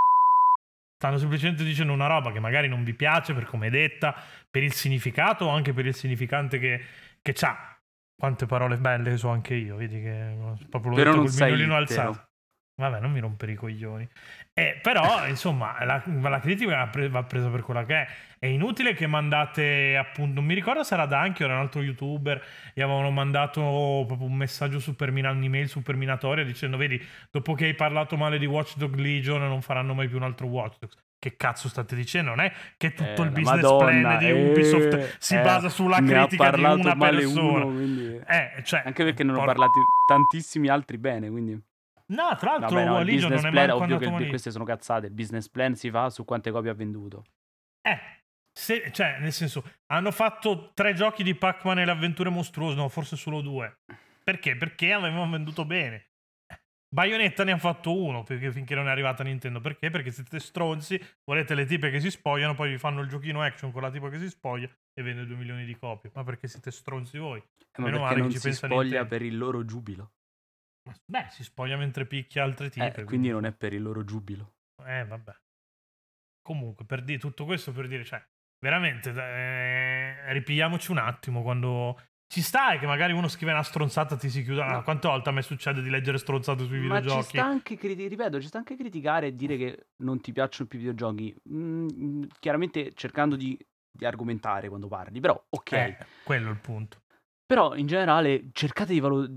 Stanno semplicemente dicendo una roba che magari non vi piace per come è detta, per il significato o anche per il significante che, che c'ha. Quante parole belle che so anche io, vedi che proprio l'ho Però detto non col mignolino alzato. Vabbè, non mi rompere i coglioni. Eh, però, insomma, la, la critica va, pre- va presa per quella che è. È inutile che mandate, appunto, non mi ricordo se era Danchi o era un altro youtuber, gli avevano mandato proprio un messaggio super mina- un'email super minatoria dicendo, vedi, dopo che hai parlato male di Watch Dog Legion non faranno mai più un altro Watch Dogs. Che cazzo state dicendo? Non è che tutto Eh, il business Madonna, plan di eh, Ubisoft si eh, basa sulla ne critica di una persona. uno, quindi- Eh, cioè, Anche perché non ho porca- parlato tantissimi altri bene, quindi... No, tra l'altro Vabbè, no, il non business è plan, manco ovvio che il- queste sono cazzate, il business plan si fa su quante copie ha venduto. Eh, se- cioè, nel senso, hanno fatto tre giochi di Pac-Man e le avventure mostruose, no, forse solo due. Perché? Perché avevano venduto bene. Bayonetta ne ha fatto uno perché finché non è arrivata Nintendo. Perché? Perché siete stronzi, volete le tipe che si spogliano, poi vi fanno il giochino action con la tipa che si spoglia e vende 2 milioni di copie. Ma perché siete stronzi voi? Eh, ma Meno perché non ci si spoglia Nintendo. per il loro giubilo. Beh, si spoglia mentre picchia altre tipe. Eh, quindi non è per il loro giubilo. Eh, vabbè. Comunque, per dire tutto questo per dire, cioè, veramente, eh, ripigliamoci un attimo quando ci sta e che magari uno scrive una stronzata ti si chiuda. No. Ah, quante volte a me succede di leggere stronzate sui Ma ci videogiochi? sta anche, criti- ripeto, ci sta anche criticare e dire che non ti piacciono più i videogiochi. Mm, chiaramente cercando di, di argomentare quando parli, però ok. Eh, quello è il punto. Però in generale cercate di valu-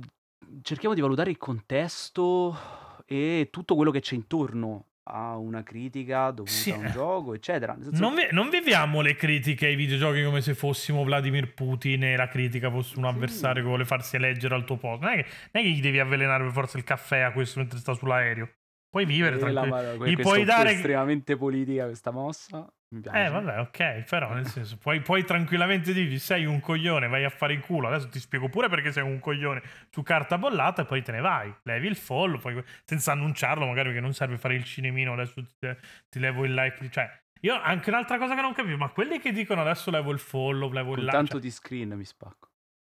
cerchiamo di valutare il contesto e tutto quello che c'è intorno a una critica dovuta Sì, a un eh. gioco, eccetera. Senso- Non, vi- non viviamo le critiche ai videogiochi come se fossimo Vladimir Putin e la critica fosse un Sì. avversario che vuole farsi eleggere al tuo posto. Non è, che, non è che gli devi avvelenare per forza il caffè a questo mentre sta sull'aereo. Puoi vivere tranquillo. Gli puoi dare- estremamente politica questa mossa. Mi piace. Eh, vabbè, ok, però nel senso, puoi, puoi tranquillamente dirgli sei un coglione, vai a fare in culo. Adesso ti spiego pure perché sei un coglione su carta bollata e poi te ne vai. Levi il follow, poi, senza annunciarlo, magari perché non serve fare il cinemino, adesso ti, ti levo il like. Cioè, io anche un'altra cosa che non capisco, ma quelli che dicono adesso levo il follow, levo Con il like. tanto cioè, di screen mi spacco.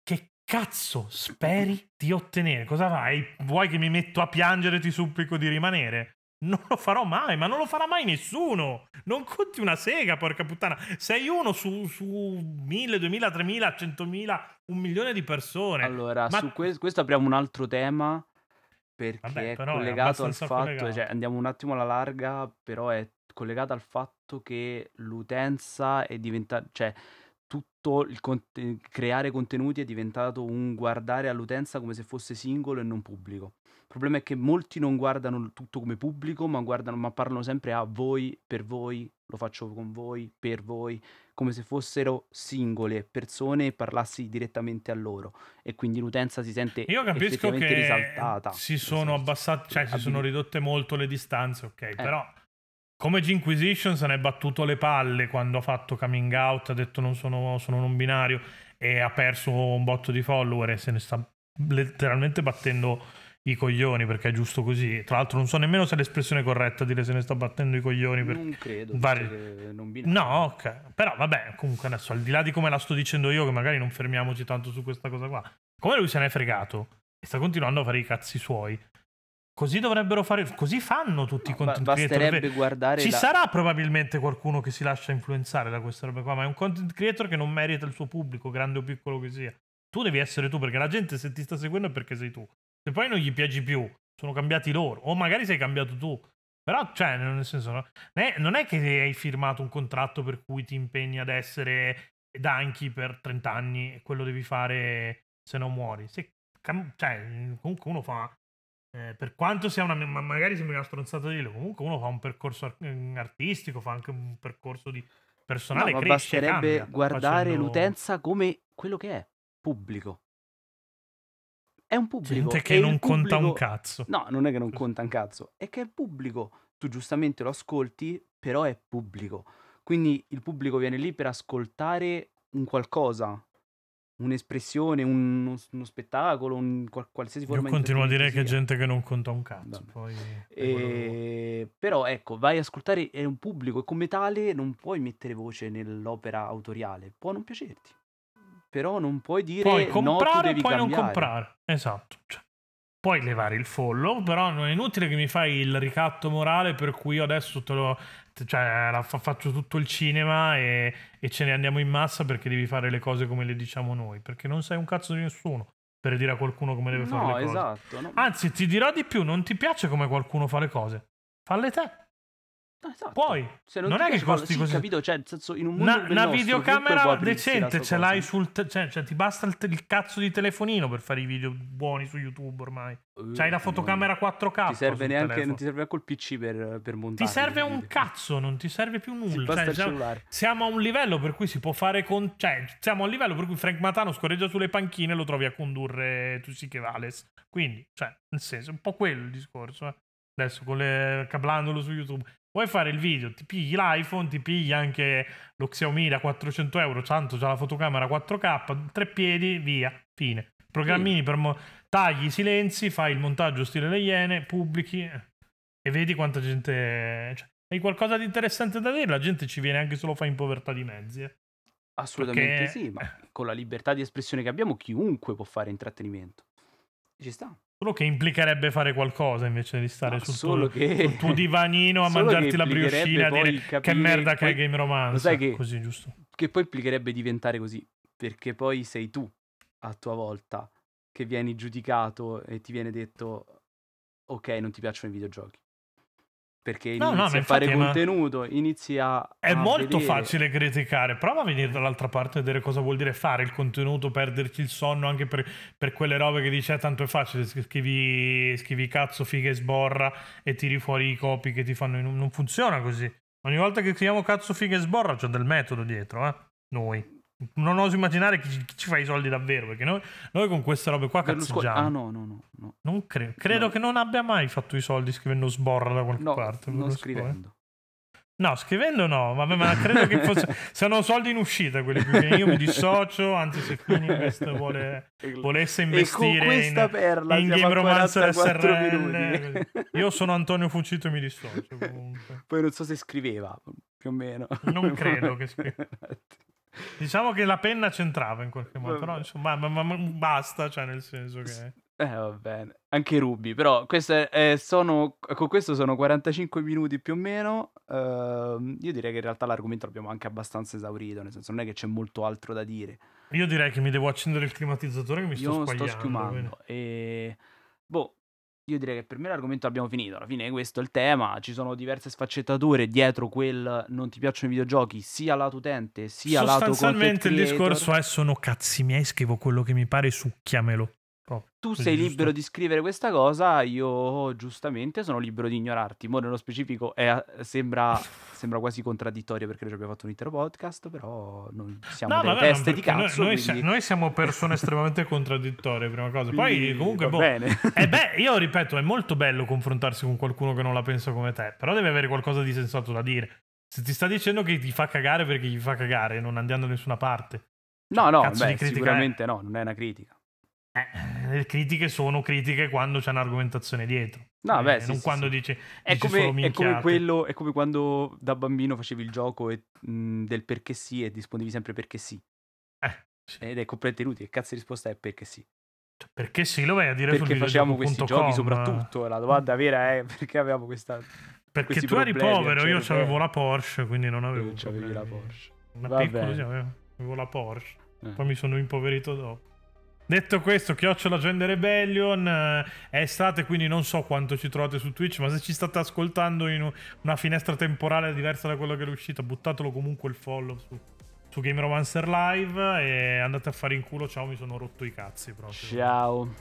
che cazzo speri di ottenere? Cosa fai? Vuoi che mi metto a piangere e ti supplico di rimanere? Non lo farò mai, ma non lo farà mai nessuno. Non conti una sega, porca puttana. Sei uno su, su 1000, 2000, 3000, 100.000, un milione di persone. Allora, Ma- su que- questo apriamo un altro tema perché Vabbè, è però è collegato al fatto, collegato. cioè andiamo un attimo alla larga, però è collegato al fatto che l'utenza è diventata, cioè tutto il conte- creare contenuti è diventato un guardare all'utenza come se fosse singolo e non pubblico. Il problema è che molti non guardano tutto come pubblico, ma guardano, ma parlano sempre a voi, per voi, lo faccio con voi, per voi, come se fossero singole persone e parlassi direttamente a loro. E quindi l'utenza si sente Io capisco che risaltata. si sono abbassate, cioè si Abili- sono ridotte molto le distanze, ok, Eh. però come G-Inquisition se ne è battuto le palle quando ha fatto coming out, ha detto non sono, sono non binario e ha perso un botto di follower e se ne sta letteralmente battendo i coglioni perché è giusto così. Tra l'altro non so nemmeno se è l'espressione corretta dire se ne sta battendo i coglioni perché Non credo, vari- non. No, ok. Però vabbè, comunque adesso al di là di come la sto dicendo io, che magari non fermiamoci tanto su questa cosa qua, come lui se n'è fregato e sta continuando a fare i cazzi suoi, così dovrebbero fare, così fanno tutti i No, ba- content creator. basterebbe Beh, guardare Ci la- sarà probabilmente qualcuno che si lascia influenzare da questa roba qua, ma è un content creator che non merita il suo pubblico, grande o piccolo che sia. Tu devi essere tu, perché la gente se ti sta seguendo è perché sei tu. Se poi non gli piaci più, sono cambiati loro, o magari sei cambiato tu. Però, cioè, nel senso, no? non è- che hai firmato un contratto per cui ti impegni ad essere Danchi per 30 anni e quello devi fare se non muori. Se cioè, comunque uno fa. eh, per quanto sia una. ma magari sembra una stronzata di dirlo, comunque uno fa un percorso eh, artistico, fa anche un percorso di personale. No, ma cresce, basterebbe cambia, guardare facendo- l'utenza come quello che è, pubblico. È un pubblico. Gente che non conta un pubblico- cazzo. No, non è che non conta un cazzo, è che è pubblico. Tu giustamente lo ascolti, però è pubblico. Quindi il pubblico viene lì per ascoltare un qualcosa, un'espressione, un- uno, spettacolo, un qual- qualsiasi Io forma di continuo a dire che è gente che non conta un cazzo. Poi. E... Però ecco, vai a ascoltare, è un pubblico e come tale non puoi mettere voce nell'opera autoriale. Può non piacerti, però non puoi dire puoi no, comprare o devi puoi non cambiare. comprare. Esatto. Cioè, puoi levare il follow, però non è inutile che mi fai il ricatto morale per cui io adesso te lo, cioè, la fa- faccio tutto il cinema e, e ce ne andiamo in massa perché devi fare le cose come le diciamo noi. Perché non sei un cazzo di nessuno per dire a qualcuno come deve fare No, le cose. esatto. no. Anzi, ti dirò di più, non ti piace come qualcuno fa le cose. Falle te. No, esatto. Puoi. Se non è che costi sì, così. capito? Cioè, senso, in un mondo Una, una videocamera decente ce l'hai sul. te- cioè, cioè, ti basta il, te- il cazzo di telefonino per fare i video buoni su YouTube ormai. C'hai la fotocamera 4K. Ti serve neanche, non ti serve neanche il PC per, per montare. Ti serve un cazzo, non ti serve più nulla. basta Cioè, siamo, cellulare. siamo a un livello per cui si può fare con. Cioè, siamo a un livello per cui Frank Matano scorreggia sulle panchine e lo trovi a condurre tu sì che vales. Quindi, cioè, nel senso, è un po' quello il discorso. eh. Adesso con le, cablandolo su YouTube. Vuoi fare il video, ti pigli l'iPhone, ti pigli anche lo Xiaomi da 400 euro, tanto c'ha la fotocamera 4K, tre piedi, via, fine. Programmini per mo- tagli i silenzi, fai il montaggio stile le Iene, pubblichi eh, e vedi quanta gente... Cioè, hai qualcosa di interessante da dire, la gente ci viene anche se lo fa in povertà di mezzi. eh. Assolutamente Perché- sì, ma con la libertà di espressione che abbiamo, chiunque può fare intrattenimento. Ci sta. Solo che implicherebbe fare qualcosa invece di stare No, sul, tuo, che- sul tuo divanino a che mangiarti la implicherebbe brioscina a poi dire che capire- merda che è poi- Game Romance. sai che- Così, giusto? Che poi implicherebbe diventare così, perché poi sei tu, a tua volta, che vieni giudicato e ti viene detto, ok, non ti piacciono i videogiochi. Perché No, no, a fare infatti, ma- contenuto, inizi a... È a molto vedere- facile criticare. Prova a venire dall'altra parte e vedere cosa vuol dire fare il contenuto, perderci il sonno anche per, per quelle robe che dice "Eh, tanto è facile. Scrivi, scrivi cazzo, figa e sborra e tiri fuori i copi che ti fanno. Non funziona così. Ogni volta che scriviamo cazzo, figa e sborra c'è del metodo dietro, eh? Noi. Non oso immaginare chi, ci- chi ci fa i soldi davvero. Perché noi, noi con queste robe qua Berlusconi- cazzeggiamo. Ah no, no, no, no. Non credo. Credo No. che non abbia mai fatto i soldi scrivendo sborra da qualche No, parte. non Berlusconi. scrivendo. No, scrivendo no, vabbè, ma credo che fosse... siano soldi in uscita quelli più che io mi dissocio, anzi se Fininvest vuole, volesse investire in, in Game Romancer SRL, io sono Antonio Fucito e mi dissocio comunque. Poi non so se scriveva, più o meno. Non credo che scriveva. Diciamo che la penna c'entrava in qualche modo, però insomma, ma, ma, ma basta, cioè nel senso che... Eh, va bene. Anche Ruby, però queste eh, sono, con questo sono 45 minuti più o meno. Uh, io direi che in realtà l'argomento l'abbiamo anche abbastanza esaurito, nel senso non è che c'è molto altro da dire. Io direi che mi devo accendere il climatizzatore che mi sto Io sto schiumando. E... Boh, io direi che per me l'argomento l'abbiamo finito. Alla fine questo è il tema. Ci sono diverse sfaccettature dietro quel non ti piacciono i videogiochi, sia lato utente sia lato Sostanzialmente il discorso è sono cazzi miei, scrivo quello che mi pare, succhiamelo. Oh, tu sei giusto. libero di scrivere questa cosa, io giustamente sono libero di ignorarti. Mo nello specifico è, sembra, sembra, quasi contraddittorio perché noi abbiamo fatto un intero podcast, però noi siamo no, vabbè, teste di cazzo. Noi, quindi... noi, siamo persone estremamente contraddittorie, prima cosa. Poi comunque, boh, bene. eh beh, io ripeto, è molto bello confrontarsi con qualcuno che non la pensa come te, però deve avere qualcosa di sensato da dire. Se ti sta dicendo che ti fa cagare perché gli fa cagare, non andiamo da nessuna parte. No, no, beh, sicuramente è? no, non è una critica. Eh, le critiche sono critiche quando c'è un'argomentazione dietro. No, eh, beh, non sì, quando sì. dici, è dici come, è come quello, è come quando da bambino facevi il gioco e, mh, del perché sì e rispondevi sempre perché sì. Eh, sì. Ed è completamente inutile. Che cazzo di risposta è perché sì? Cioè, perché sì, lo vai a dire perché facciamo questi giochi soprattutto. La domanda vera è perché avevamo questa. Perché tu eri povero, io avevo la Porsche, quindi non avevo. Tu avevi la Porsche. Una piccola, sì, avevo, avevo la Porsche. Eh. Poi mi sono impoverito dopo. Detto questo, Chiocciola Gender Rebellion eh, è estate, quindi non so quanto ci trovate su Twitch, ma se ci state ascoltando in una finestra temporale diversa da quella che è uscita, buttatelo comunque il follow su, su Game Romancer Live e andate a fare in culo. Ciao, mi sono rotto i cazzi proprio. Ciao.